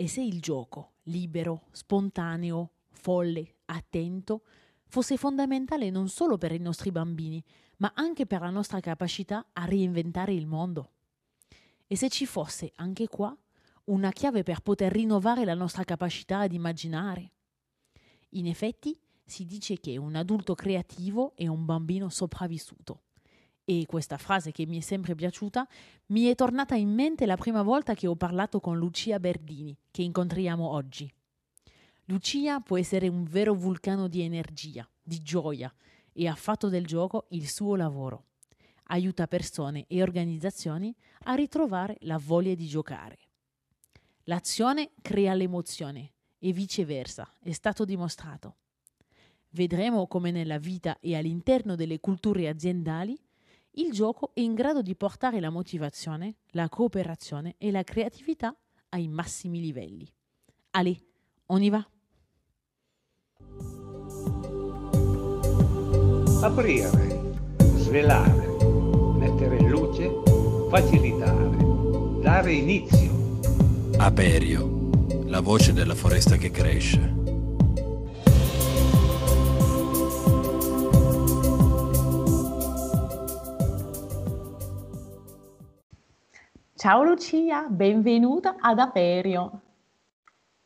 E se il gioco, libero, spontaneo, folle, attento, fosse fondamentale non solo per i nostri bambini, ma anche per la nostra capacità a reinventare il mondo? E se ci fosse anche qua una chiave per poter rinnovare la nostra capacità ad immaginare? In effetti, si dice che un adulto creativo è un bambino sopravvissuto. E questa frase che mi è sempre piaciuta mi è tornata in mente la prima volta che ho parlato con Lucia Berdini, che incontriamo oggi. Lucia può essere un vero vulcano di energia, di gioia, e ha fatto del gioco il suo lavoro. Aiuta persone e organizzazioni a ritrovare la voglia di giocare. L'azione crea l'emozione e viceversa, è stato dimostrato. Vedremo come nella vita e all'interno delle culture aziendali il gioco è in grado di portare la motivazione, la cooperazione e la creatività ai massimi livelli. Allez, on y va! Aprire, svelare, mettere in luce, facilitare, dare inizio. Aperio, la voce della foresta che cresce. Ciao Lucia, benvenuta ad Aperio.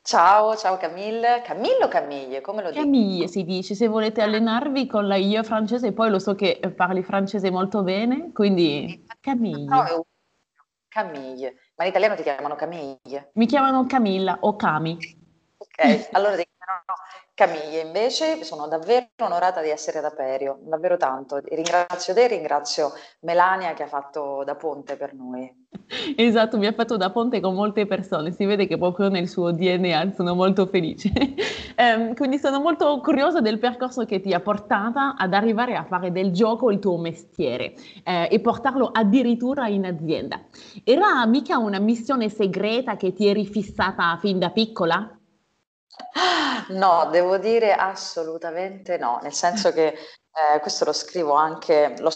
Ciao, ciao Camille. Camille o Camille? Come lo dico? Camille si dice, se volete allenarvi con la io francese, poi lo so che parli francese molto bene, quindi Camille. No, Camille. Ma in italiano ti chiamano Camille. Mi chiamano Camilla o Cami. Ok, allora ti chiamano Camille. Invece sono davvero onorata di essere ad Aperio, davvero tanto. Ringrazio te, ringrazio Melania che ha fatto da ponte per noi. Esatto, mi ha fatto da ponte con molte persone, si vede che proprio nel suo DNA sono molto felice. Ehm, quindi sono molto curiosa del percorso che ti ha portata ad arrivare a fare del gioco il tuo mestiere eh, e portarlo addirittura in azienda. Era mica una missione segreta che ti eri fissata fin da piccola? No, devo dire assolutamente no, nel senso che eh, questo lo scrivo anche, l'ho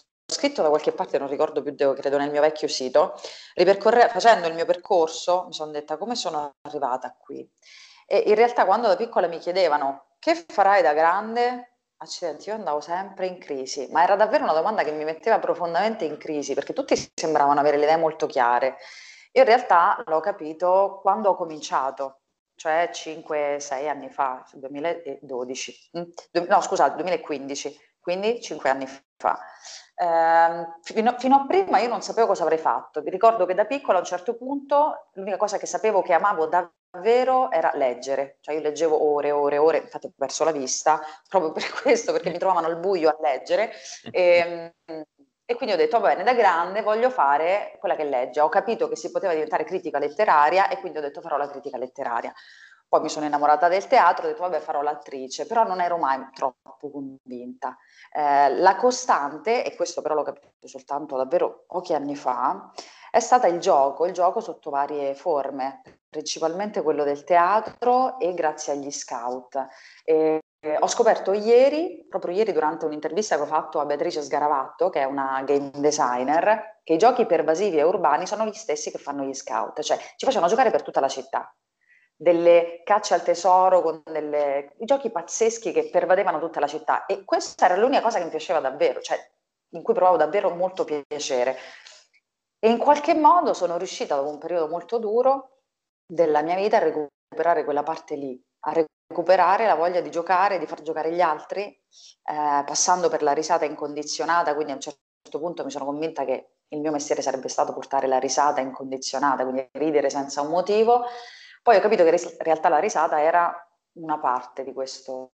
scritto da qualche parte, non ricordo più, credo nel mio vecchio sito, ripercorre- facendo il mio percorso mi sono detta come sono arrivata qui. E in realtà quando da piccola mi chiedevano che farai da grande, accidenti, io andavo sempre in crisi, ma era davvero una domanda che mi metteva profondamente in crisi, perché tutti sembravano avere le idee molto chiare. Io in realtà l'ho capito quando ho cominciato, cioè 5-6 anni fa, 2012, Mm, no scusa, 2015, quindi 5 anni fa. Ehm, fino, fino a prima io non sapevo cosa avrei fatto. Mi ricordo che da piccola a un certo punto l'unica cosa che sapevo che amavo davvero era leggere. Cioè io leggevo ore, ore, ore, infatti ho perso la vista proprio per questo, perché mi trovavano al buio a leggere. E, e quindi ho detto, va bene, da grande voglio fare quella che legge. Ho capito che si poteva diventare critica letteraria e quindi ho detto farò la critica letteraria. Poi mi sono innamorata del teatro, ho detto vabbè farò l'attrice, però non ero mai troppo convinta. Eh, la costante, e questo però l'ho capito soltanto davvero pochi anni fa, è stata il gioco, il gioco sotto varie forme, principalmente quello del teatro e grazie agli scout. E, eh, ho scoperto ieri, proprio ieri durante un'intervista che ho fatto a Beatrice Sgaravatto, che è una game designer, che i giochi pervasivi e urbani sono gli stessi che fanno gli scout, cioè ci facevano giocare per tutta la città delle cacce al tesoro con delle, i giochi pazzeschi che pervadevano tutta la città e questa era l'unica cosa che mi piaceva davvero, cioè in cui provavo davvero molto piacere. E in qualche modo sono riuscita, dopo un periodo molto duro della mia vita, a recuperare quella parte lì, a recuperare la voglia di giocare, di far giocare gli altri, eh, passando per la risata incondizionata, quindi a un certo punto mi sono convinta che il mio mestiere sarebbe stato portare la risata incondizionata, quindi ridere senza un motivo. Poi ho capito che in realtà la risata era una parte di questo,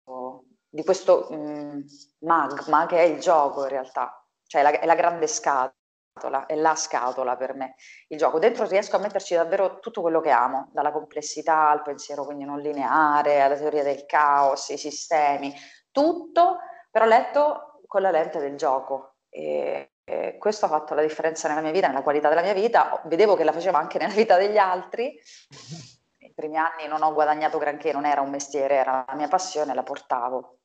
di questo mh, magma che è il gioco in realtà, cioè la, è la grande scatola, è la scatola per me, il gioco. Dentro riesco a metterci davvero tutto quello che amo, dalla complessità al pensiero quindi non lineare, alla teoria del caos, i sistemi, tutto, però letto con la lente del gioco. E, e questo ha fatto la differenza nella mia vita, nella qualità della mia vita. Vedevo che la faceva anche nella vita degli altri primi anni non ho guadagnato granché, non era un mestiere, era la mia passione, la portavo.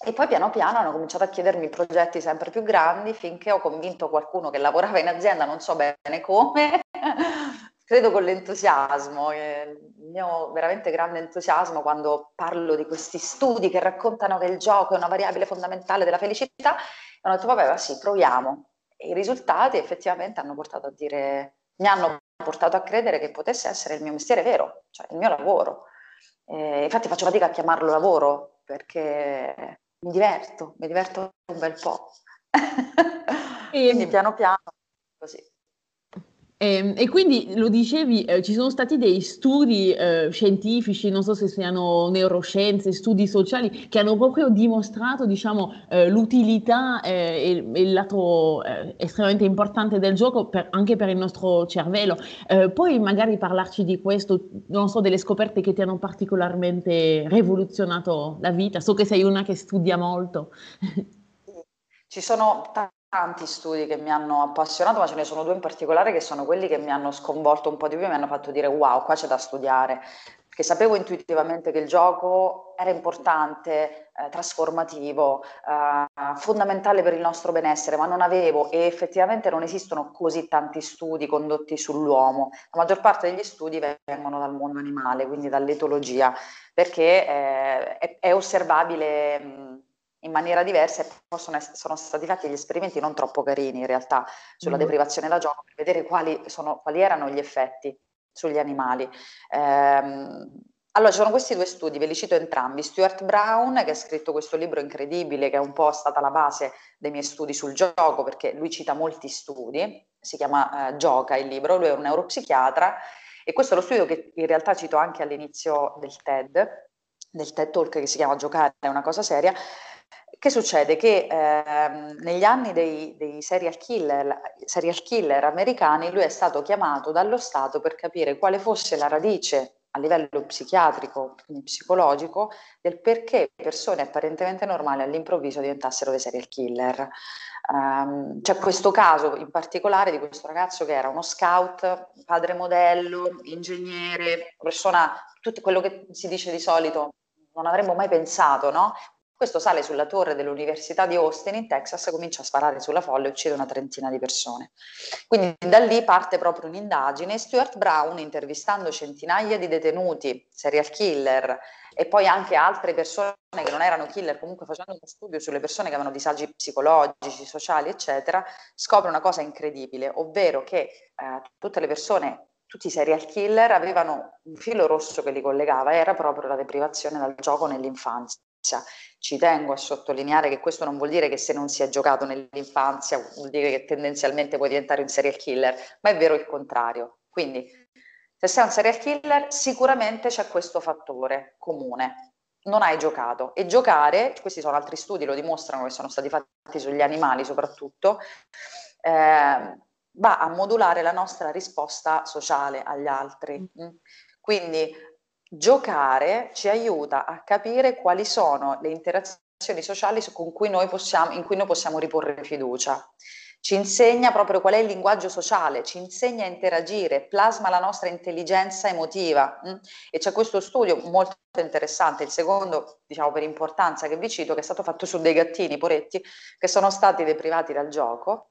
E poi piano piano hanno cominciato a chiedermi progetti sempre più grandi finché ho convinto qualcuno che lavorava in azienda, non so bene come, credo con l'entusiasmo, il mio veramente grande entusiasmo quando parlo di questi studi che raccontano che il gioco è una variabile fondamentale della felicità, ho detto vabbè, ma sì, proviamo. E i risultati effettivamente hanno portato a dire, mi hanno portato a credere che potesse essere il mio mestiere vero, cioè il mio lavoro. Eh, infatti faccio fatica a chiamarlo lavoro perché mi diverto, mi diverto un bel po'. Quindi piano piano così. E, ehm, e, quindi lo dicevi, eh, ci sono stati dei studi eh, scientifici, non so se siano neuroscienze, studi sociali, che hanno proprio dimostrato diciamo, eh, l'utilità e, e, il lato eh, estremamente importante del gioco per, anche per il nostro cervello. Eh, puoi magari parlarci di questo, non so, delle scoperte che ti hanno particolarmente rivoluzionato la vita? So che sei una che studia molto. Ci sono t- tanti studi che mi hanno appassionato, ma ce ne sono due in particolare che sono quelli che mi hanno sconvolto un po' di più e mi hanno fatto dire wow, qua c'è da studiare, perché sapevo intuitivamente che il gioco era importante, eh, trasformativo, eh, fondamentale per il nostro benessere, ma non avevo e effettivamente non esistono così tanti studi condotti sull'uomo. La maggior parte degli studi vengono dal mondo animale, quindi dall'etologia, perché eh, è, è, osservabile. Mh, in maniera diversa e possono essere, sono stati fatti gli esperimenti non troppo carini in realtà sulla mm. deprivazione da gioco per vedere quali, sono, quali, erano gli effetti sugli animali. Ehm, allora, ci sono questi due studi, ve li cito entrambi. Stuart Brown, che ha scritto questo libro incredibile, che è un po' stata la base dei miei studi sul gioco, perché lui cita molti studi, si chiama eh, Gioca il libro, lui è un neuropsichiatra, e questo è lo studio che in realtà cito anche all'inizio del TED, del TED Talk che si chiama Giocare è una cosa seria, che succede? Che ehm, negli anni dei, dei serial, killer, serial killer americani lui è stato chiamato dallo Stato per capire quale fosse la radice a livello psichiatrico, quindi psicologico, del perché persone apparentemente normali all'improvviso diventassero dei serial killer. Um, c'è questo caso in particolare di questo ragazzo che era uno scout, padre modello, ingegnere, persona, tutto quello che si dice di solito non avremmo mai pensato, no? Questo sale sulla torre dell'Università di Austin in Texas, comincia a sparare sulla folla e uccide una trentina di persone. Quindi da lì parte proprio un'indagine. Stuart Brown, intervistando centinaia di detenuti, serial killer e poi anche altre persone che non erano killer, comunque facendo uno studio sulle persone che avevano disagi psicologici, sociali, eccetera, scopre una cosa incredibile, ovvero che eh, tutte le persone tutti i serial killer avevano un filo rosso che li collegava, era proprio la deprivazione dal gioco nell'infanzia. Ci tengo a sottolineare che questo non vuol dire che se non si è giocato nell'infanzia vuol dire che tendenzialmente puoi diventare un serial killer, ma è vero il contrario. Quindi se sei un serial killer sicuramente c'è questo fattore comune. Non hai giocato e giocare, questi sono altri studi, lo dimostrano che sono stati fatti sugli animali soprattutto, eh, va a modulare la nostra risposta sociale agli altri. Mm. Quindi giocare ci aiuta a capire quali sono le interazioni sociali cui possiamo, in cui noi possiamo riporre fiducia. Ci insegna proprio qual è il linguaggio sociale, ci insegna a interagire, plasma la nostra intelligenza emotiva. Mm? E c'è questo studio molto interessante, il secondo, diciamo per importanza che vi cito, che è stato fatto su dei gattini, poretti, che sono stati deprivati dal gioco.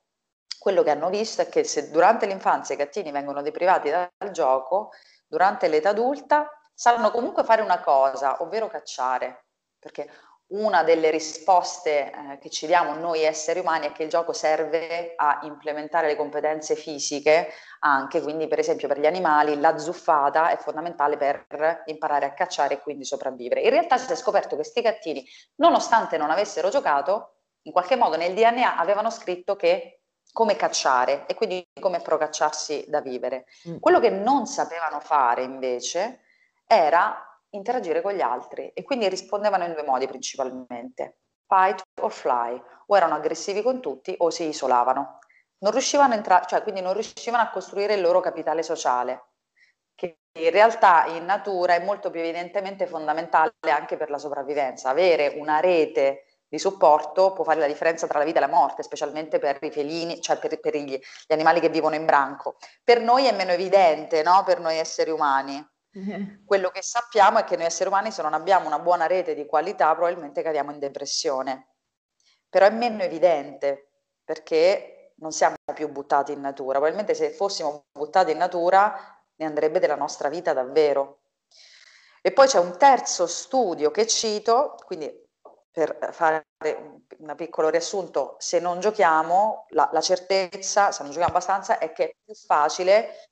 Quello che hanno visto è che se durante l'infanzia i gattini vengono deprivati dal gioco, durante l'età adulta sanno comunque fare una cosa, ovvero cacciare, perché una delle risposte eh, che ci diamo noi esseri umani è che il gioco serve a implementare le competenze fisiche anche, quindi per esempio per gli animali la zuffata è fondamentale per imparare a cacciare e quindi sopravvivere. In realtà si è scoperto che questi gattini, nonostante non avessero giocato, in qualche modo nel DNA avevano scritto che come cacciare e quindi come procacciarsi da vivere. Mm. Quello che non sapevano fare invece era interagire con gli altri e quindi rispondevano in due modi principalmente, fight or fly, o erano aggressivi con tutti o si isolavano. Non riuscivano a entrare, cioè quindi non riuscivano a costruire il loro capitale sociale, che in realtà in natura è molto più evidentemente fondamentale anche per la sopravvivenza. Avere una rete di supporto può fare la differenza tra la vita e la morte, specialmente per i felini, cioè per, per gli, gli, animali che vivono in branco. Per noi è meno evidente, no? per noi esseri umani. Quello che sappiamo è che noi esseri umani se non abbiamo una buona rete di qualità probabilmente cadiamo in depressione, però è meno evidente perché non siamo più buttati in natura, probabilmente se fossimo buttati in natura ne andrebbe della nostra vita davvero. E poi c'è un terzo studio che cito, quindi per fare un piccolo riassunto, se non giochiamo, la, la, certezza, se non giochiamo abbastanza, è che è più facile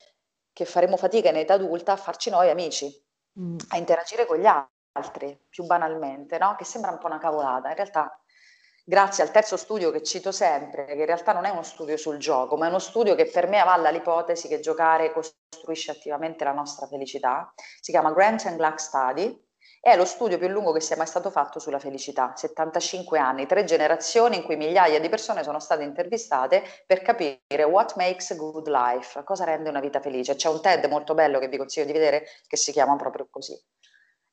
che faremo fatica in età adulta a farci noi amici, mm. a interagire con gli altri, più banalmente, no? Che sembra un po' una cavolata. In realtà, grazie al terzo studio che cito sempre, che in realtà non è uno studio sul gioco, ma è uno studio che per me avalla l'ipotesi che giocare costruisce attivamente la nostra felicità, si chiama Grant and Black Study, è lo studio più lungo che sia mai stato fatto sulla felicità, 75 anni, tre generazioni in cui migliaia di persone sono state intervistate per capire what makes a good life, cosa rende una vita felice. C'è un TED molto bello che vi consiglio di vedere che si chiama proprio così.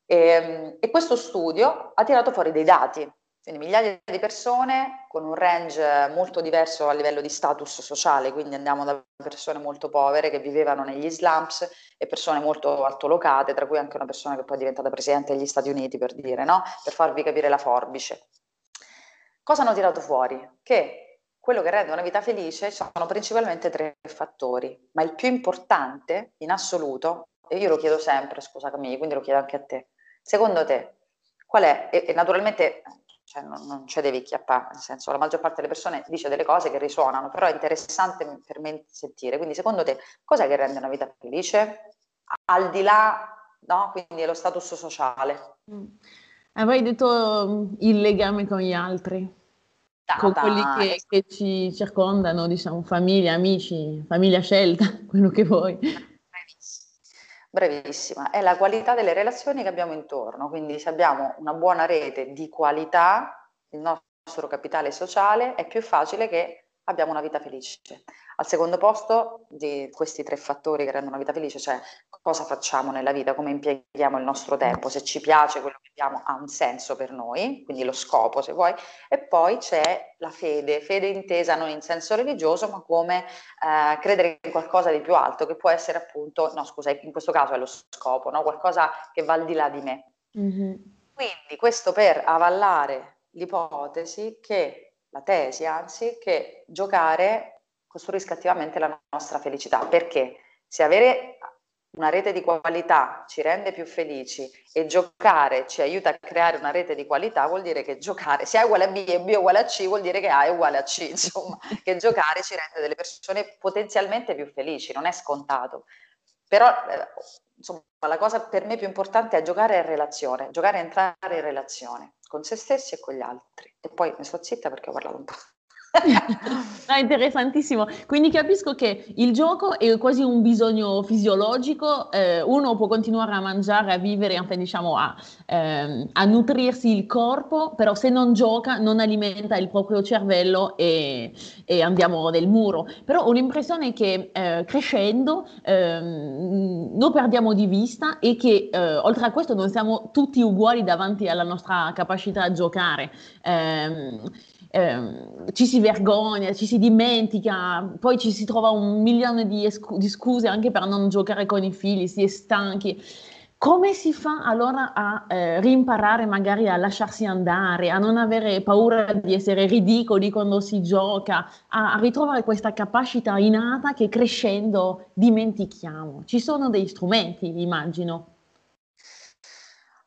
E, ehm, e questo studio ha tirato fuori dei dati, quindi migliaia di persone con un range molto diverso a livello di status sociale, quindi andiamo da persone molto povere che vivevano negli slums e persone molto altolocate, tra cui anche una persona che poi è diventata presidente degli Stati Uniti, per dire, no? Per farvi capire la forbice. Cosa hanno tirato fuori? Che quello che rende una vita felice sono principalmente tre fattori, ma il più importante in assoluto, e io lo chiedo sempre, scusa Camille, quindi lo chiedo anche a te, secondo te qual è? E, e naturalmente cioè non, non ce devi chiappare, nel senso la maggior parte delle persone dice delle cose che risuonano, però è interessante per me sentire. Quindi secondo te cos'è che rende una vita felice? Al di là, no? Quindi lo status sociale. Mm. Avrei detto mm, il legame con gli altri. Da, con quelli che, che, ci circondano, diciamo, famiglia, amici, famiglia scelta, quello che vuoi. Bravissima, è la qualità delle relazioni che abbiamo intorno, quindi se abbiamo una buona rete di qualità, il nostro capitale sociale, è più facile che abbiamo una vita felice. Al secondo posto di questi tre fattori che rendono una vita felice, cioè cosa facciamo nella vita, come impieghiamo il nostro tempo, se ci piace quello che abbiamo ha un senso per noi, quindi lo scopo se vuoi, e poi c'è la fede, fede intesa non in senso religioso, ma come eh, credere in qualcosa di più alto, che può essere appunto, no scusa, in questo caso è lo scopo, no? qualcosa che va al di là di me. Mm-hmm. Quindi questo per avallare l'ipotesi che, la tesi anzi, che giocare costruisca attivamente la nostra felicità. Perché? Se avere una rete di qualità ci rende più felici e giocare ci aiuta a creare una rete di qualità, vuol dire che giocare, se A è uguale a B e B è uguale a C, vuol dire che A è uguale a C, insomma, che giocare ci rende delle persone potenzialmente più felici, non è scontato. Però, eh, insomma, la cosa per me più importante è giocare in relazione, giocare a entrare in relazione con se stessi e con gli altri. E poi mi sto zitta perché ho parlato un po'. no, interessantissimo. Quindi capisco che il gioco è quasi un bisogno fisiologico, eh, uno può continuare a mangiare, a vivere, diciamo a, ehm, a, nutrirsi il corpo, però se non gioca non alimenta il proprio cervello e, e andiamo nel muro. Però ho l'impressione che eh, crescendo ehm, lo perdiamo di vista e che eh, oltre a questo non siamo tutti uguali davanti alla nostra capacità a giocare. Ehm, eh, ci si vergogna, ci si dimentica, poi ci si trova un milione di, escu- di scuse anche per non giocare con i figli, si è stanchi. Come si fa allora a eh, rimparare magari a lasciarsi andare, a non avere paura di essere ridicoli quando si gioca, a, a, ritrovare questa capacità innata che crescendo dimentichiamo? Ci sono dei strumenti, immagino.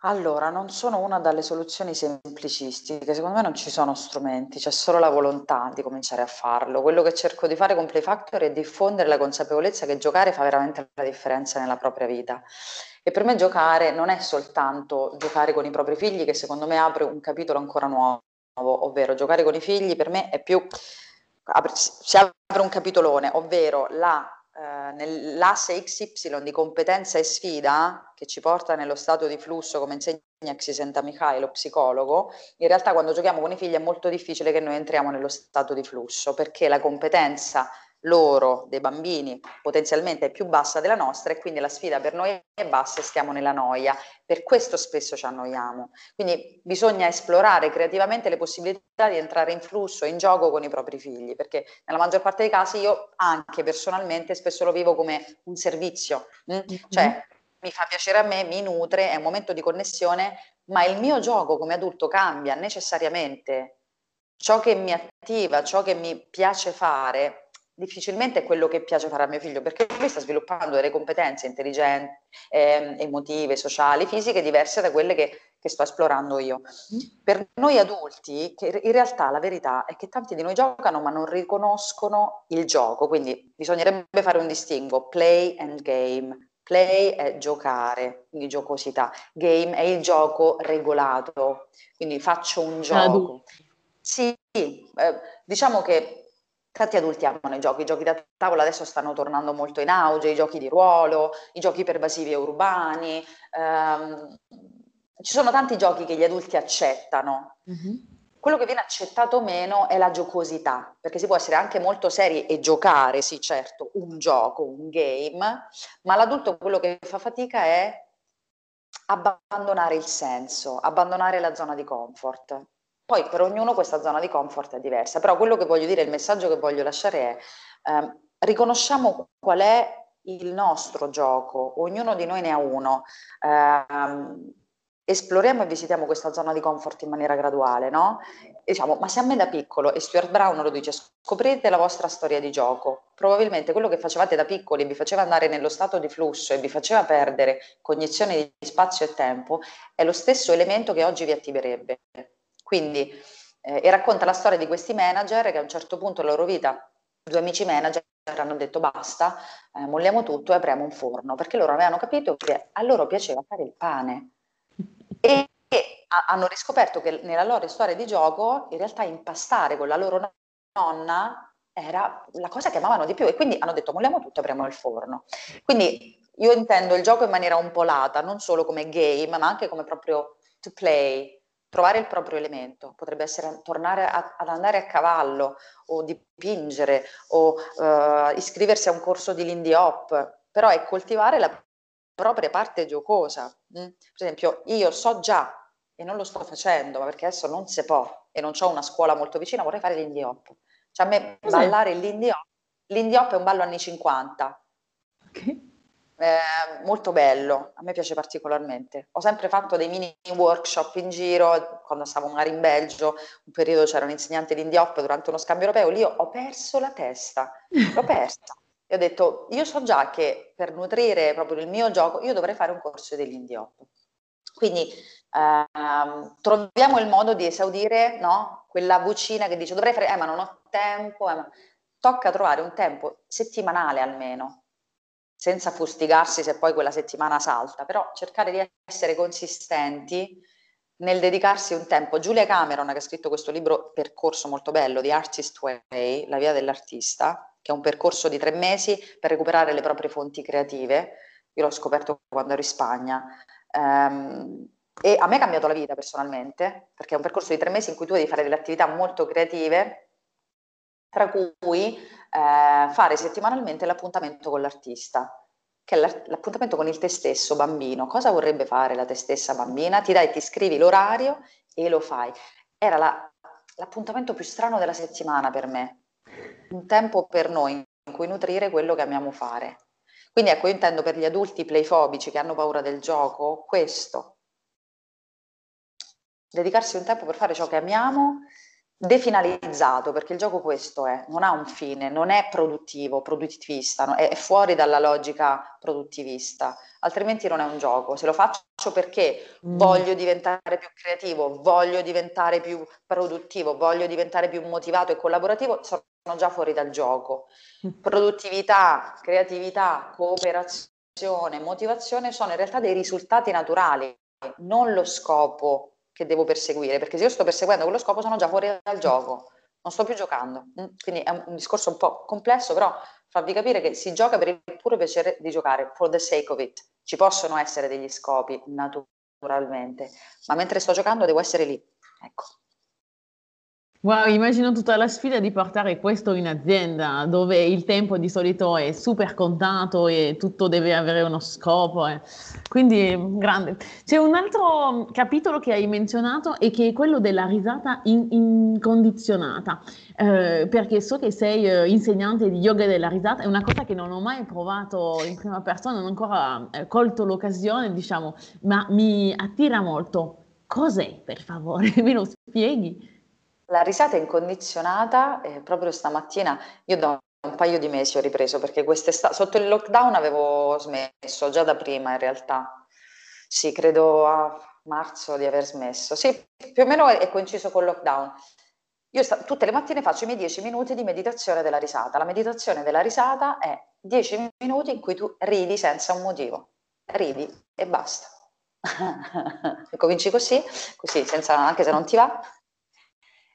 Allora, non sono una dalle soluzioni semplicistiche, secondo me non ci sono strumenti, c'è solo la volontà di cominciare a farlo. Quello che cerco di fare con Play Factor è diffondere la consapevolezza che giocare fa veramente la differenza nella propria vita. E per me giocare non è soltanto giocare con i propri figli, che secondo me apre un capitolo ancora nuovo, ovvero giocare con i figli per me è più, si apre un capitolone, ovvero la eh, nell'asse XY di competenza e sfida che ci porta nello stato di flusso, come insegna Xisenta Michai, lo psicologo, in realtà quando giochiamo con i figli è molto difficile che noi entriamo nello stato di flusso perché la competenza loro, dei bambini, potenzialmente è più bassa della nostra e quindi la sfida per noi è bassa e stiamo nella noia. Per questo spesso ci annoiamo. Quindi bisogna esplorare creativamente le possibilità di entrare in flusso, in gioco con i propri figli, perché nella maggior parte dei casi io anche personalmente spesso lo vivo come un servizio, mm? mm-hmm. cioè mi fa piacere a me, mi nutre, è un momento di connessione, ma il mio gioco come adulto cambia necessariamente. Ciò che mi attiva, ciò che mi piace fare difficilmente è quello che piace fare a mio figlio, perché lui sta sviluppando delle competenze intelligenti, eh, emotive, sociali, fisiche diverse da quelle che, che sto esplorando io. Mm. Per noi adulti, che in realtà la verità è che tanti di noi giocano ma non riconoscono il gioco, quindi bisognerebbe fare un distinguo, play and game. Play è giocare, quindi giocosità. Game è il gioco regolato, quindi faccio un gioco. Adulti. Sì, eh, diciamo che Tanti adulti amano i giochi, i giochi da tavola adesso stanno tornando molto in auge, i giochi di ruolo, i giochi pervasivi e urbani. Ehm, ci sono tanti giochi che gli adulti accettano. Mm-hmm. Quello che viene accettato meno è la giocosità, perché si può essere anche molto seri e giocare, sì certo, un gioco, un game, ma l'adulto quello che fa fatica è abbandonare il senso, abbandonare la zona di comfort. Poi per ognuno questa zona di comfort è diversa, però quello che voglio dire, il messaggio che voglio lasciare è ehm, riconosciamo qual è il nostro gioco, ognuno di noi ne ha uno, ehm, esploriamo e visitiamo questa zona di comfort in maniera graduale, no? E diciamo, ma se a me da piccolo, e Stuart Brown lo dice, scoprite la vostra storia di gioco, probabilmente quello che facevate da piccoli vi faceva andare nello stato di flusso e vi faceva perdere cognizione di spazio e tempo, è lo stesso elemento che oggi vi attiverebbe. Quindi, eh, e racconta la storia di questi manager che a un certo punto della loro vita, due amici manager hanno detto basta, eh, molliamo tutto e apriamo un forno, perché loro avevano capito che a loro piaceva fare il pane. E, e hanno riscoperto che nella loro storia di gioco in realtà impastare con la loro nonna era la cosa che amavano di più e quindi hanno detto molliamo tutto e apriamo il forno. Quindi io intendo il gioco in maniera un po' lata, non solo come game, ma anche come proprio to play, trovare il proprio elemento, potrebbe essere tornare a, ad andare a cavallo o dipingere o uh, iscriversi a un corso di Lindy Hop, però è coltivare la propria parte giocosa. Mm? Per esempio, io so già e non lo sto facendo, ma perché adesso non si può e non ho una scuola molto vicina, vorrei fare Lindy Hop. Cioè a me ballare Lindy Hop, Lindy Hop è un ballo anni 50. Okay eh, molto bello, a me piace particolarmente. Ho sempre fatto dei mini workshop in giro, quando stavo magari in Belgio, un periodo c'era un insegnante di Indiop durante uno scambio europeo, lì ho perso la testa, l'ho persa. E ho detto, io so già che per nutrire proprio il mio gioco, io dovrei fare un corso dell'Indiop. Quindi ehm, troviamo il modo di esaudire no? quella vocina che dice dovrei fare, eh ma non ho tempo, eh, ma... tocca trovare un tempo settimanale almeno senza fustigarsi se poi quella settimana salta, però cercare di essere consistenti nel dedicarsi un tempo. Giulia Cameron, che ha scritto questo libro percorso molto bello, The Artist Way, La via dell'artista, che è un percorso di tre mesi per recuperare le proprie fonti creative. Io l'ho scoperto quando ero in Spagna. Um, e a me ha cambiato la vita personalmente, perché è un percorso di tre mesi in cui tu devi fare delle attività molto creative, tra cui eh, fare settimanalmente l'appuntamento con l'artista, che è l'appuntamento con il te stesso bambino. Cosa vorrebbe fare la te stessa bambina? Ti dai, ti scrivi l'orario e lo fai. Era la, l'appuntamento più strano della settimana per me, un tempo per noi in cui nutrire quello che amiamo fare. Quindi ecco, io intendo per gli adulti playfobici che hanno paura del gioco questo. Dedicarsi un tempo per fare ciò che amiamo definalizzato, perché il gioco questo è, non ha un fine, non è produttivo, produttivista, no? è, fuori dalla logica produttivista, altrimenti non è un gioco. Se lo faccio perché mm. voglio diventare più creativo, voglio diventare più produttivo, voglio diventare più motivato e collaborativo, sono già fuori dal gioco. Mm. Produttività, creatività, cooperazione, motivazione sono in realtà dei risultati naturali, non lo scopo che devo perseguire, perché se io sto perseguendo quello scopo sono già fuori dal gioco, non sto più giocando. Mm, quindi è un discorso un po' complesso, però farvi capire che si gioca per il puro piacere di giocare, for the sake of it. Ci possono essere degli scopi, naturalmente, ma mentre sto giocando devo essere lì. Ecco. Wow, immagino tutta la sfida di portare questo in azienda, dove il tempo di solito è super contato e tutto deve avere uno scopo. Eh. Quindi, grande. C'è un altro capitolo che hai menzionato e che è quello della risata in- incondizionata, eh, perché so che sei eh, insegnante di yoga della risata, è una cosa che non ho mai provato in prima persona, non ho ancora eh, colto l'occasione, diciamo, ma mi attira molto. Cos'è, per favore? Me lo spieghi? La risata incondizionata, eh, proprio stamattina io do un paio di mesi ho ripreso perché quest'estate, sotto il lockdown avevo smesso, già da prima in realtà. Sì, credo a marzo di aver smesso. Sì, più o meno è coinciso con il lockdown. Io sta- tutte le mattine faccio i miei 10 minuti di meditazione della risata. La meditazione della risata è 10 minuti in cui tu ridi senza un motivo. Ridi e basta. e cominci così, così, senza, anche se non ti va,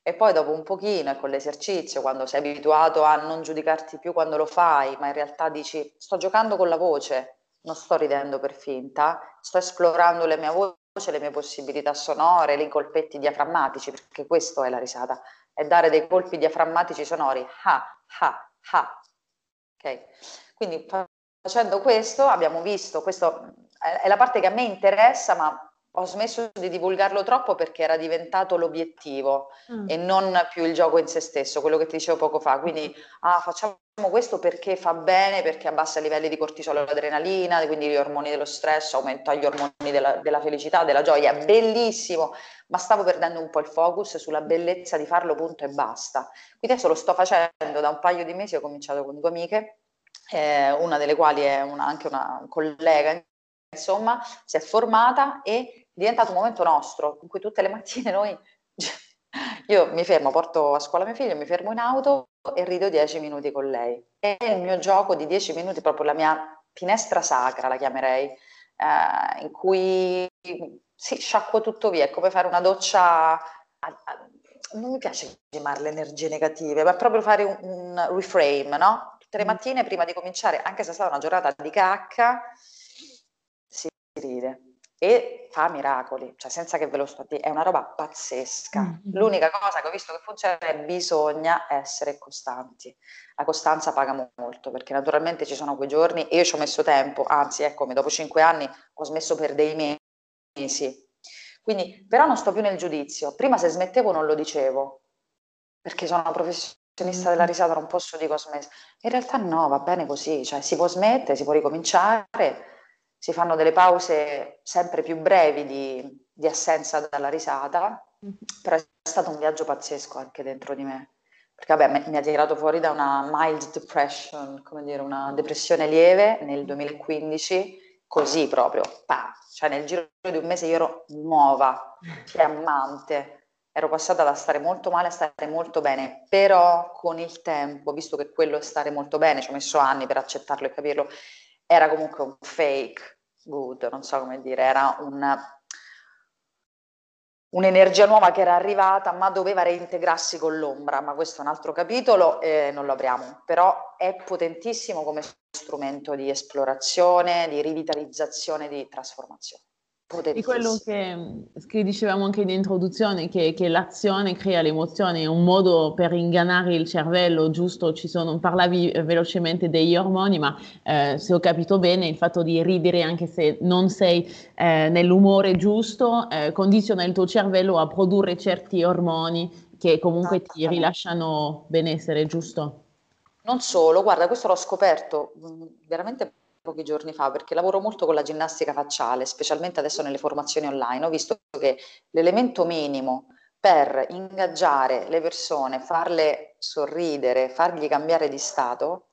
e poi dopo un pochino e con l'esercizio, quando sei abituato a non giudicarti più quando lo fai, ma in realtà dici sto giocando con la voce, non sto ridendo per finta, sto esplorando la mia voce, le mie possibilità sonore, i colpetti diaframmatici, perché questo è la risata, è dare dei colpi diaframmatici sonori, ha, ha, ha. Ok? Quindi facendo questo abbiamo visto, questo è la parte che a me interessa, ma ho smesso di divulgarlo troppo perché era diventato l'obiettivo mm. e non più il gioco in se stesso, quello che ti dicevo poco fa. Quindi, ah, facciamo questo perché fa bene, perché abbassa i livelli di cortisolo e adrenalina, quindi gli ormoni dello stress, aumenta gli ormoni della, della felicità, della gioia. Bellissimo, ma stavo perdendo un po' il focus sulla bellezza di farlo, punto e basta. Quindi adesso lo sto facendo da un paio di mesi, ho cominciato con due amiche, eh, una delle quali è una, anche una collega insomma, si è formata e diventato un momento nostro in cui tutte le mattine noi, io mi fermo, porto a scuola mio figlio, mi fermo in auto e rido dieci minuti con lei. È il mio gioco di dieci minuti, proprio la mia finestra sacra, la chiamerei, eh, in cui si sciacquo tutto via, è come fare una doccia... A, a, non mi piace chiamarle energie negative, ma proprio fare un, un reframe, no? Tutte le mm. mattine prima di cominciare, anche se è stata una giornata di cacca, si ride e fa miracoli, cioè senza che ve lo sto a dire, è una roba pazzesca. Mm-hmm. L'unica cosa che ho visto che funziona è che bisogna essere costanti. La costanza paga molto, perché naturalmente ci sono quei giorni, e io ci ho messo tempo, anzi, eccomi, dopo cinque anni ho smesso per dei mesi. Quindi, però non sto più nel giudizio. Prima se smettevo non lo dicevo, perché sono una professionista della risata, non posso ho smesso. In realtà no, va bene così, cioè si può smettere, si può ricominciare si fanno delle pause sempre più brevi di, di assenza dalla risata, mm-hmm. però è stato un viaggio pazzesco anche dentro di me, perché vabbè, mi ha tirato fuori da una mild depression, come dire, una depressione lieve nel 2015, così proprio, pa, cioè nel giro di un mese io ero nuova, fiammante, ero passata da stare molto male a stare molto bene, però con il tempo, visto che quello è stare molto bene, ci ho messo anni per accettarlo e capirlo, era comunque un fake good, non so come dire, era un, un'energia nuova che era arrivata ma doveva reintegrarsi con l'ombra, ma questo è un altro capitolo e non lo apriamo, però è potentissimo come strumento di esplorazione, di rivitalizzazione, di trasformazione. Di quello che, che, dicevamo anche in introduzione, che, che, l'azione crea l'emozione, è un modo per ingannare il cervello, giusto? Ci sono, parlavi velocemente degli ormoni, ma eh, se ho capito bene, il fatto di ridere anche se non sei eh, nell'umore giusto, eh, condiziona il tuo cervello a produrre certi ormoni che comunque ti rilasciano benessere, giusto? Non solo, guarda, questo l'ho scoperto mm, veramente pochi giorni fa perché lavoro molto con la ginnastica facciale, specialmente adesso nelle formazioni online. Ho visto che l'elemento minimo per ingaggiare le persone, farle sorridere, fargli cambiare di stato,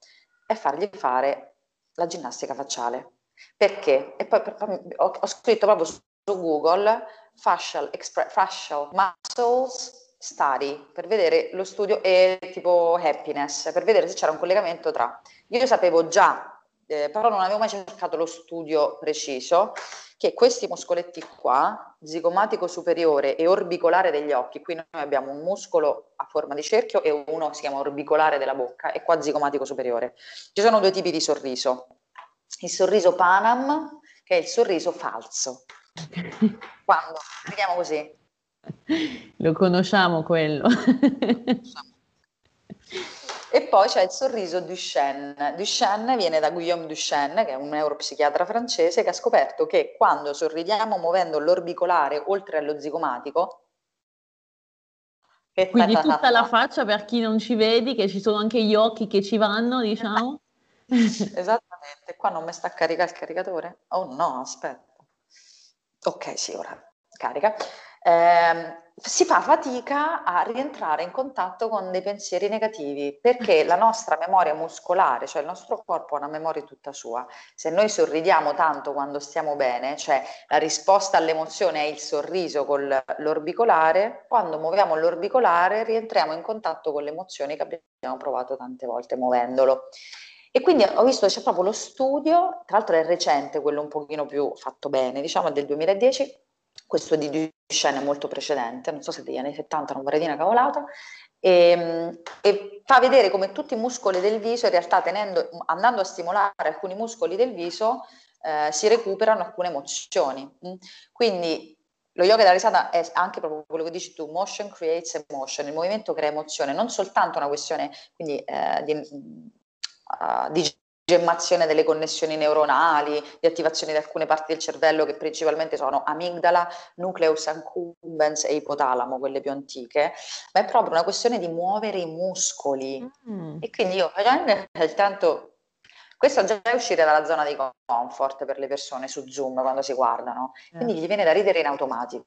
è fargli fare la ginnastica facciale. Perché? E poi, poi ho, ho, scritto proprio su Google facial, expre- facial muscles study per vedere lo studio e tipo happiness, per vedere se c'era un collegamento tra. Io sapevo già eh, però non avevo mai cercato lo studio preciso, che questi muscoletti qua, zigomatico superiore e orbicolare degli occhi, qui noi abbiamo un muscolo a forma di cerchio e uno si chiama orbicolare della bocca e qua zigomatico superiore. Ci sono due tipi di sorriso. Il sorriso Panam, che è il sorriso falso. Quando? Vediamo così. Lo conosciamo quello. E poi c'è il sorriso Duchenne. Duchenne viene da Guillaume Duchenne, che è un neuropsichiatra francese, che ha scoperto che quando sorridiamo muovendo l'orbicolare oltre allo zigomatico, quindi tutta la faccia per chi non ci vedi, che ci sono anche gli occhi che ci vanno, diciamo. Esattamente, qua non mi sta a caricare il caricatore? Oh no, aspetta. Ok, sì, ora carica. eh, si fa fatica a rientrare in contatto con dei pensieri negativi perché la nostra memoria muscolare, cioè il nostro corpo ha una memoria tutta sua. Se noi sorridiamo tanto quando stiamo bene, cioè la risposta all'emozione è il sorriso con l'orbicolare, quando muoviamo l'orbicolare rientriamo in contatto con le emozioni che abbiamo provato tante volte muovendolo. E quindi ho visto c'è proprio lo studio, tra l'altro è recente, quello un pochino più fatto bene, diciamo del 2010, questo di Duchenne è molto precedente, non so se degli anni 70, non vorrei dire una cavolata, e, ehm, e, fa vedere come tutti i muscoli del viso, in realtà tenendo, andando a stimolare alcuni muscoli del viso, eh, si recuperano alcune emozioni. Mm? Quindi lo yoga della risata è anche proprio quello che dici tu, motion creates emotion, il movimento crea emozione, non soltanto una questione quindi, eh, di, uh, di gemmazione delle connessioni neuronali, di attivazione di alcune parti del cervello che principalmente sono amigdala, nucleus accumbens e ipotalamo, quelle più antiche, ma è proprio una questione di muovere i muscoli. Mm. E quindi io tanto questo già è uscire dalla zona di comfort per le persone su Zoom quando si guardano, quindi gli viene da ridere in automatico,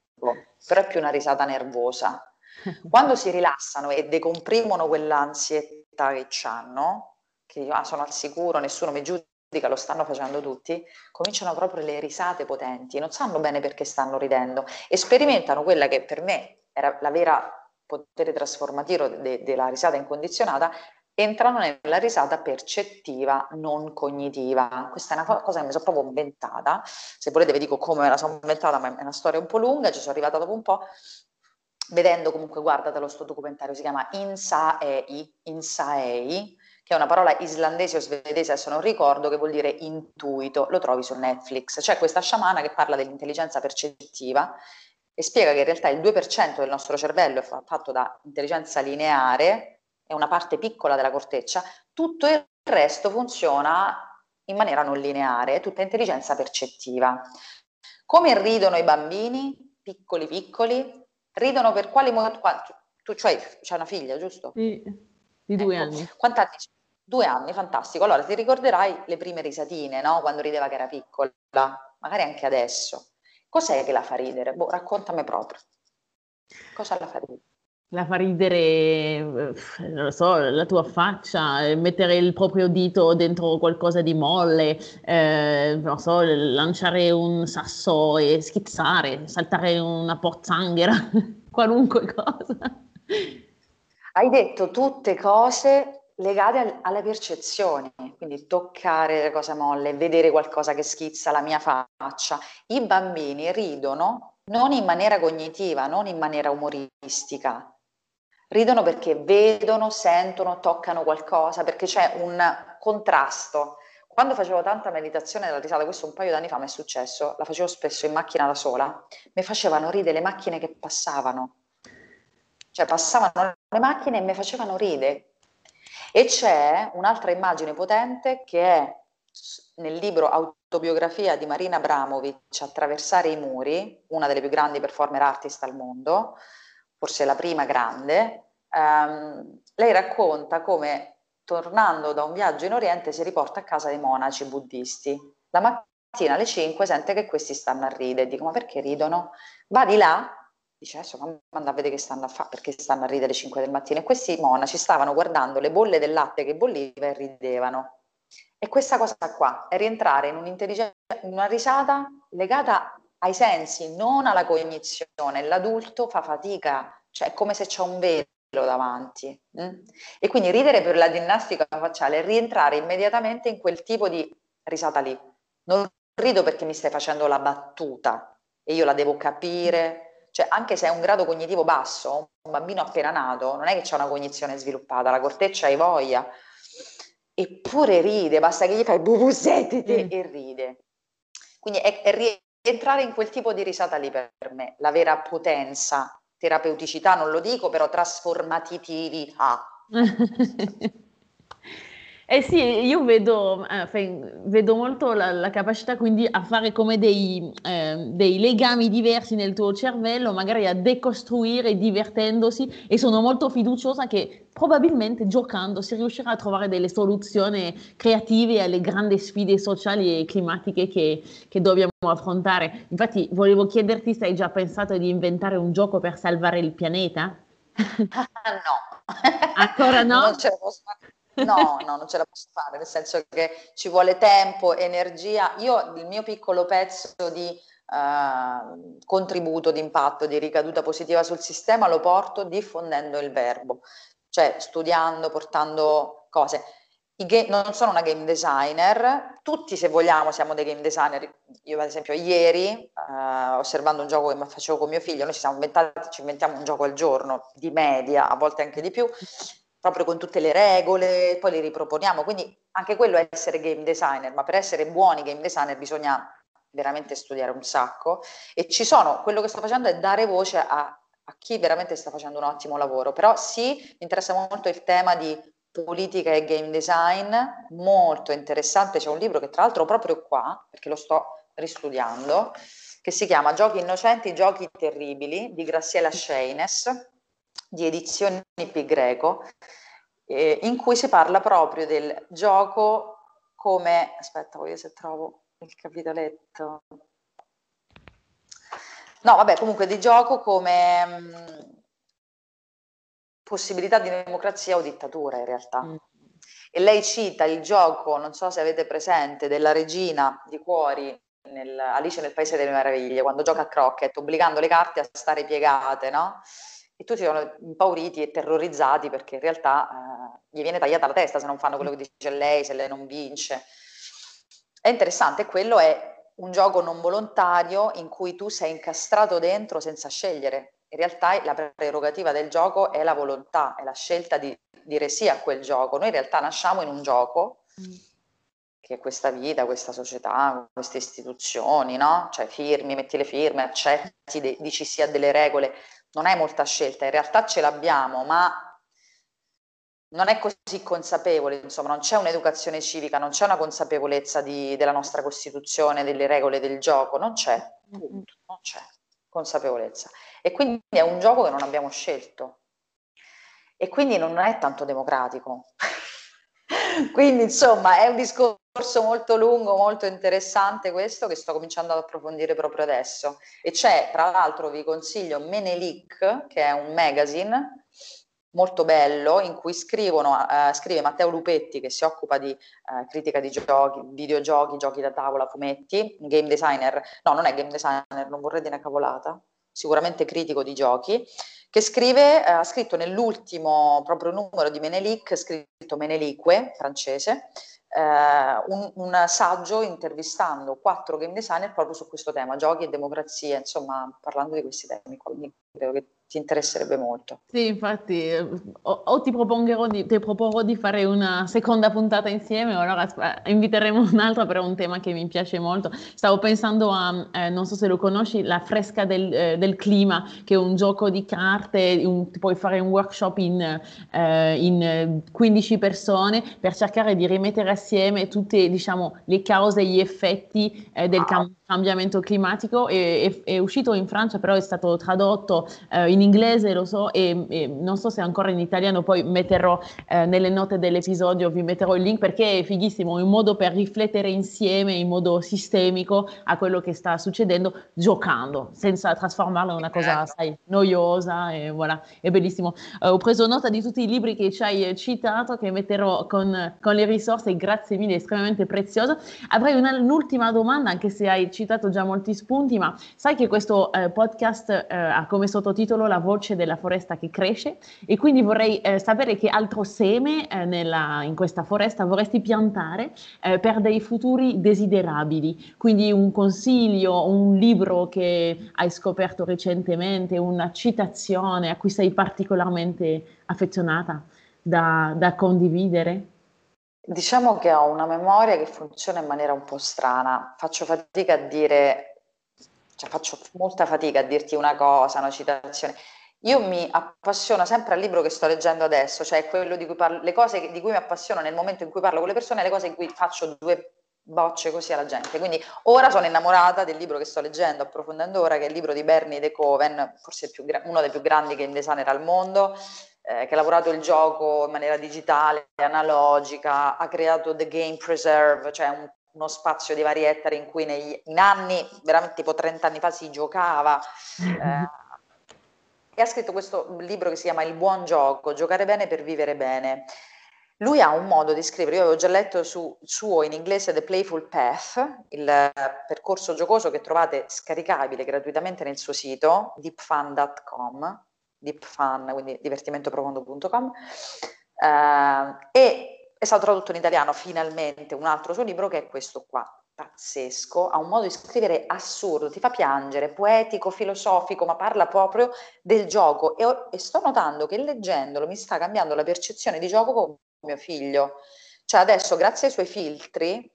però è più una risata nervosa. Quando si rilassano e decomprimono quell'ansietà che hanno, che ah, sono al sicuro, nessuno mi giudica, lo stanno facendo tutti, cominciano proprio le risate potenti, non sanno bene perché stanno ridendo e sperimentano quella che per me era la vera potere trasformativo de- della risata incondizionata, entrano nella risata percettiva, non cognitiva. Questa è una cosa che mi sono proprio inventata. Se volete vi dico come me la sono inventata, ma è una storia un po' lunga, ci sono arrivata dopo un po'. Vedendo comunque, guardatelo, sto documentario si chiama Insaei, Insaei che è una parola islandese o svedese, adesso non ricordo, che vuol dire intuito, lo trovi su Netflix. C'è questa sciamana che parla dell'intelligenza percettiva e spiega che in realtà il 2% del nostro cervello è fatto da intelligenza lineare, è una parte piccola della corteccia, tutto il resto funziona in maniera non lineare, è tutta intelligenza percettiva. Come ridono i bambini, piccoli piccoli? Ridono per quali motivi? Tu cioè, c'hai una figlia, giusto? Sì, di due ecco. anni. Quanti anni Due anni, fantastico. Allora ti ricorderai le prime risatine, no? Quando rideva che era piccola, magari anche adesso. Cos'è che la fa ridere? Boh, raccontami proprio. Cosa la fa ridere? La fa ridere, eh, non lo so, la tua faccia, eh, mettere il proprio dito dentro qualcosa di molle, eh, non so, lanciare un sasso e schizzare, saltare una pozzanghera, qualunque cosa. Hai detto tutte cose legate al, alla percezione, quindi toccare le cose molle, vedere qualcosa che schizza la mia faccia. I bambini ridono non in maniera cognitiva, non in maniera umoristica, ridono perché vedono, sentono, toccano qualcosa, perché c'è un contrasto. Quando facevo tanta meditazione della risata, questo un paio d'anni fa mi è successo, la facevo spesso in macchina da sola, mi facevano ridere le macchine che passavano. Cioè passavano le macchine e mi facevano ridere e c'è un'altra immagine potente che è nel libro Autobiografia di Marina Abramovic, Attraversare i muri, una delle più grandi performer artist al mondo, forse la prima grande, ehm, lei racconta come tornando da un viaggio in Oriente si riporta a casa dei monaci buddisti. La mattina alle 5 sente che questi stanno a ridere, dico ma perché ridono? Va di là Dice adesso manda a vedere che stanno a fare, perché stanno a ridere alle 5 del mattino. E questi monaci stavano guardando le bolle del latte che bolliva e ridevano. E questa cosa qua è rientrare in, in una risata legata ai sensi, non alla cognizione. L'adulto fa fatica, cioè è come se c'è un velo davanti. Mm? E quindi ridere per la ginnastica facciale è rientrare immediatamente in quel tipo di risata lì. Non rido perché mi stai facendo la battuta e io la devo capire, cioè anche se è un grado cognitivo basso, un bambino appena nato, non è che c'è una cognizione sviluppata, la corteccia hai voglia, eppure ride, basta che gli fai bubusettiti mm. e ride. Quindi è, è rientrare in quel tipo di risata lì per me, la vera potenza, terapeuticità non lo dico, però trasformatività. Eh sì, io vedo, eh, vedo molto la, la, capacità quindi a fare come dei, eh, dei, legami diversi nel tuo cervello, magari a decostruire divertendosi e sono molto fiduciosa che probabilmente giocando si riuscirà a trovare delle soluzioni creative alle grandi sfide sociali e climatiche che, che dobbiamo affrontare. Infatti volevo chiederti se hai già pensato di inventare un gioco per salvare il pianeta? no. Ancora no? Non ce fare. No, no, non ce la posso fare, nel senso che ci vuole tempo, energia. Io il mio piccolo pezzo di eh, contributo, di impatto, di ricaduta positiva sul sistema lo porto diffondendo il verbo, cioè studiando, portando cose. Game, non sono una game designer, tutti se vogliamo siamo dei game designer. Io ad esempio ieri, eh, osservando un gioco che facevo con mio figlio, noi ci siamo inventati, ci inventiamo un gioco al giorno, di media, a volte anche di più, proprio con tutte le regole, poi le riproponiamo. Quindi anche quello è essere game designer, ma per essere buoni game designer bisogna veramente studiare un sacco. E ci sono, quello che sto facendo è dare voce a, a chi veramente sta facendo un ottimo lavoro. Però sì, mi interessa molto il tema di politica e game design, molto interessante. C'è un libro che tra l'altro proprio qua, perché lo sto ristudiando, che si chiama Giochi innocenti, giochi terribili di Graciela Scheines di edizioni Pi Greco, eh, in cui si parla proprio del gioco come... Aspetta, voglio se trovo il capitoletto. No, vabbè, comunque di gioco come mh, mm, possibilità di democrazia o dittatura in realtà. Mm. E lei cita il gioco, non so se avete presente, della regina di cuori nel, Alice nel Paese delle Meraviglie, quando gioca a croquet, obbligando le carte a stare piegate, no? E tutti sono impauriti e terrorizzati perché in realtà eh, gli viene tagliata la testa se non fanno quello che dice lei, se lei non vince. È interessante, quello è un gioco non volontario in cui tu sei incastrato dentro senza scegliere. In realtà la prerogativa del gioco è la volontà, è la scelta di dire sì a quel gioco. Noi in realtà nasciamo in un gioco, mm. che è questa vita, questa società, queste istituzioni, no? Cioè firmi, metti le firme, accetti, dici sì a delle regole, non è molta scelta, in realtà ce l'abbiamo, ma non è così consapevole, insomma, non c'è un'educazione civica, non c'è una consapevolezza di, della nostra Costituzione, delle regole del gioco, non c'è, non c'è consapevolezza. E quindi è un gioco che non abbiamo scelto. E quindi non è tanto democratico. quindi, insomma, è un discorso discorso molto lungo, molto interessante questo che sto cominciando ad approfondire proprio adesso. E c'è, tra l'altro, vi consiglio Menelik, che è un magazine molto bello in cui scrivono, eh, scrive Matteo Lupetti che si occupa di eh, critica di giochi, videogiochi, giochi da tavola, fumetti, game designer, no non è game designer, non vorrei dire una cavolata, sicuramente critico di giochi, che scrive, eh, ha scritto nell'ultimo proprio numero di Menelik, scritto Menelique, francese, eh, un, un, saggio intervistando quattro game designer proprio su questo tema, giochi e democrazia, insomma, parlando di questi temi. Quindi credo che ti interesserebbe molto. Sì, infatti, eh, o, o ti, di, ti, proporrò di fare una seconda puntata insieme, o allora inviteremo un'altra per un tema che mi piace molto. Stavo pensando a, eh, non so se lo conosci, La fresca del, eh, del, clima, che è un gioco di carte, un, puoi fare un workshop in, eh, in 15 persone per cercare di rimettere assieme tutte diciamo, le cause e gli effetti eh, del cam- cambiamento climatico. È, è, è, uscito in Francia, però è stato tradotto eh, in inglese lo so e, e, non so se ancora in italiano, poi metterò eh, nelle note dell'episodio, vi metterò il link perché è fighissimo, è un modo per riflettere insieme in modo sistemico a quello che sta succedendo giocando, senza trasformarlo in una cosa, sai, noiosa e voilà, è bellissimo. Uh, ho preso nota di tutti i libri che ci hai citato, che metterò con, con le risorse, grazie mille, è estremamente prezioso. Avrei una, un'ultima domanda, anche se hai citato già molti spunti, ma sai che questo eh, podcast eh, ha come sottotitolo la voce della foresta che cresce e quindi vorrei eh, sapere che altro seme eh, nella, in questa foresta vorresti piantare eh, per dei futuri desiderabili. Quindi un consiglio, un libro che hai scoperto recentemente, una citazione a cui sei particolarmente affezionata da, da condividere? Diciamo che ho una memoria che funziona in maniera un po' strana. Faccio fatica a dire cioè faccio molta fatica a dirti una cosa, una citazione. io mi appassiono sempre al libro che sto leggendo adesso, cioè quello di cui parlo, le cose di cui mi appassiono nel momento in cui parlo con le persone, le cose in cui faccio due bocce così alla gente. Quindi ora sono innamorata del libro che sto leggendo, approfondendo ora, che è il libro di Bernie De Coven, forse gra- uno dei più grandi game designer al mondo, eh, che ha lavorato il gioco in maniera digitale, analogica, ha creato The Game Preserve, cioè un, uno spazio di vari ettari in cui negli, in anni, veramente tipo 30 anni fa, si giocava. Eh, e ha scritto questo libro che si chiama Il buon gioco, giocare bene per vivere bene. Lui ha un modo di scrivere, io avevo già letto su suo in inglese The Playful Path, il percorso giocoso che trovate scaricabile gratuitamente nel suo sito deepfun.com, deepfun, quindi divertimentoprofondo.com, eh, e è stato tradotto in italiano finalmente un altro suo libro che è questo qua, pazzesco, ha un modo di scrivere assurdo, ti fa piangere, poetico, filosofico, ma parla proprio del gioco. E, e sto notando che leggendolo mi sta cambiando la percezione di gioco con mio figlio. Cioè adesso grazie ai suoi filtri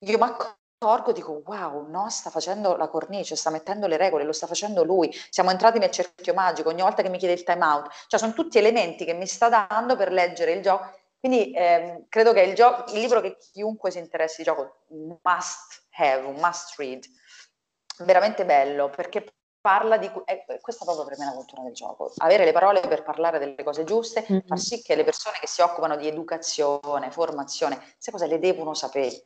io mi accorgo, dico wow, no, sta facendo la cornice, sta mettendo le regole, lo sta facendo lui. Siamo entrati nel cerchio magico, ogni volta che mi chiede il time out. Cioè sono tutti elementi che mi sta dando per leggere il gioco. Quindi eh, credo che il, gio- il libro che chiunque si interessi di gioco must have, un must read. Veramente bello perché parla di... Eh, questa proprio per me è la cultura del gioco. Avere le parole per parlare delle cose giuste, mm-hmm. far sì che le persone che si occupano di educazione, formazione, queste cose le devono sapere.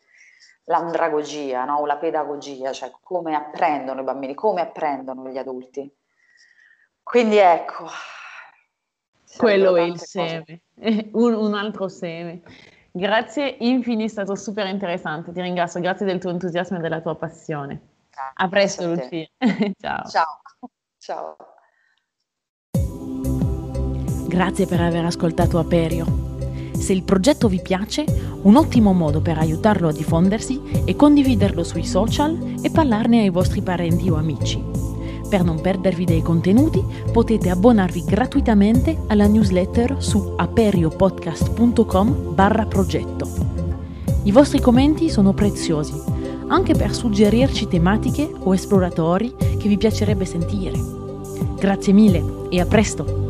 L'andragogia, no? la pedagogia, cioè come apprendono i bambini, come apprendono gli adulti. Quindi ecco. Quello è il seme, un, un altro seme. Grazie infinito, è stato super interessante, ti ringrazio, grazie del tuo entusiasmo e della tua passione. A presto, Lucia. Ciao. Ciao. Ciao. Grazie per aver ascoltato Aperio. Se il progetto vi piace, un ottimo modo per aiutarlo a diffondersi è condividerlo sui social e parlarne ai vostri parenti o amici. Per non perdervi dei contenuti potete abbonarvi gratuitamente alla newsletter su aperiopodcast.com barra progetto. I vostri commenti sono preziosi anche per suggerirci tematiche o esploratori che vi piacerebbe sentire. Grazie mille e a presto!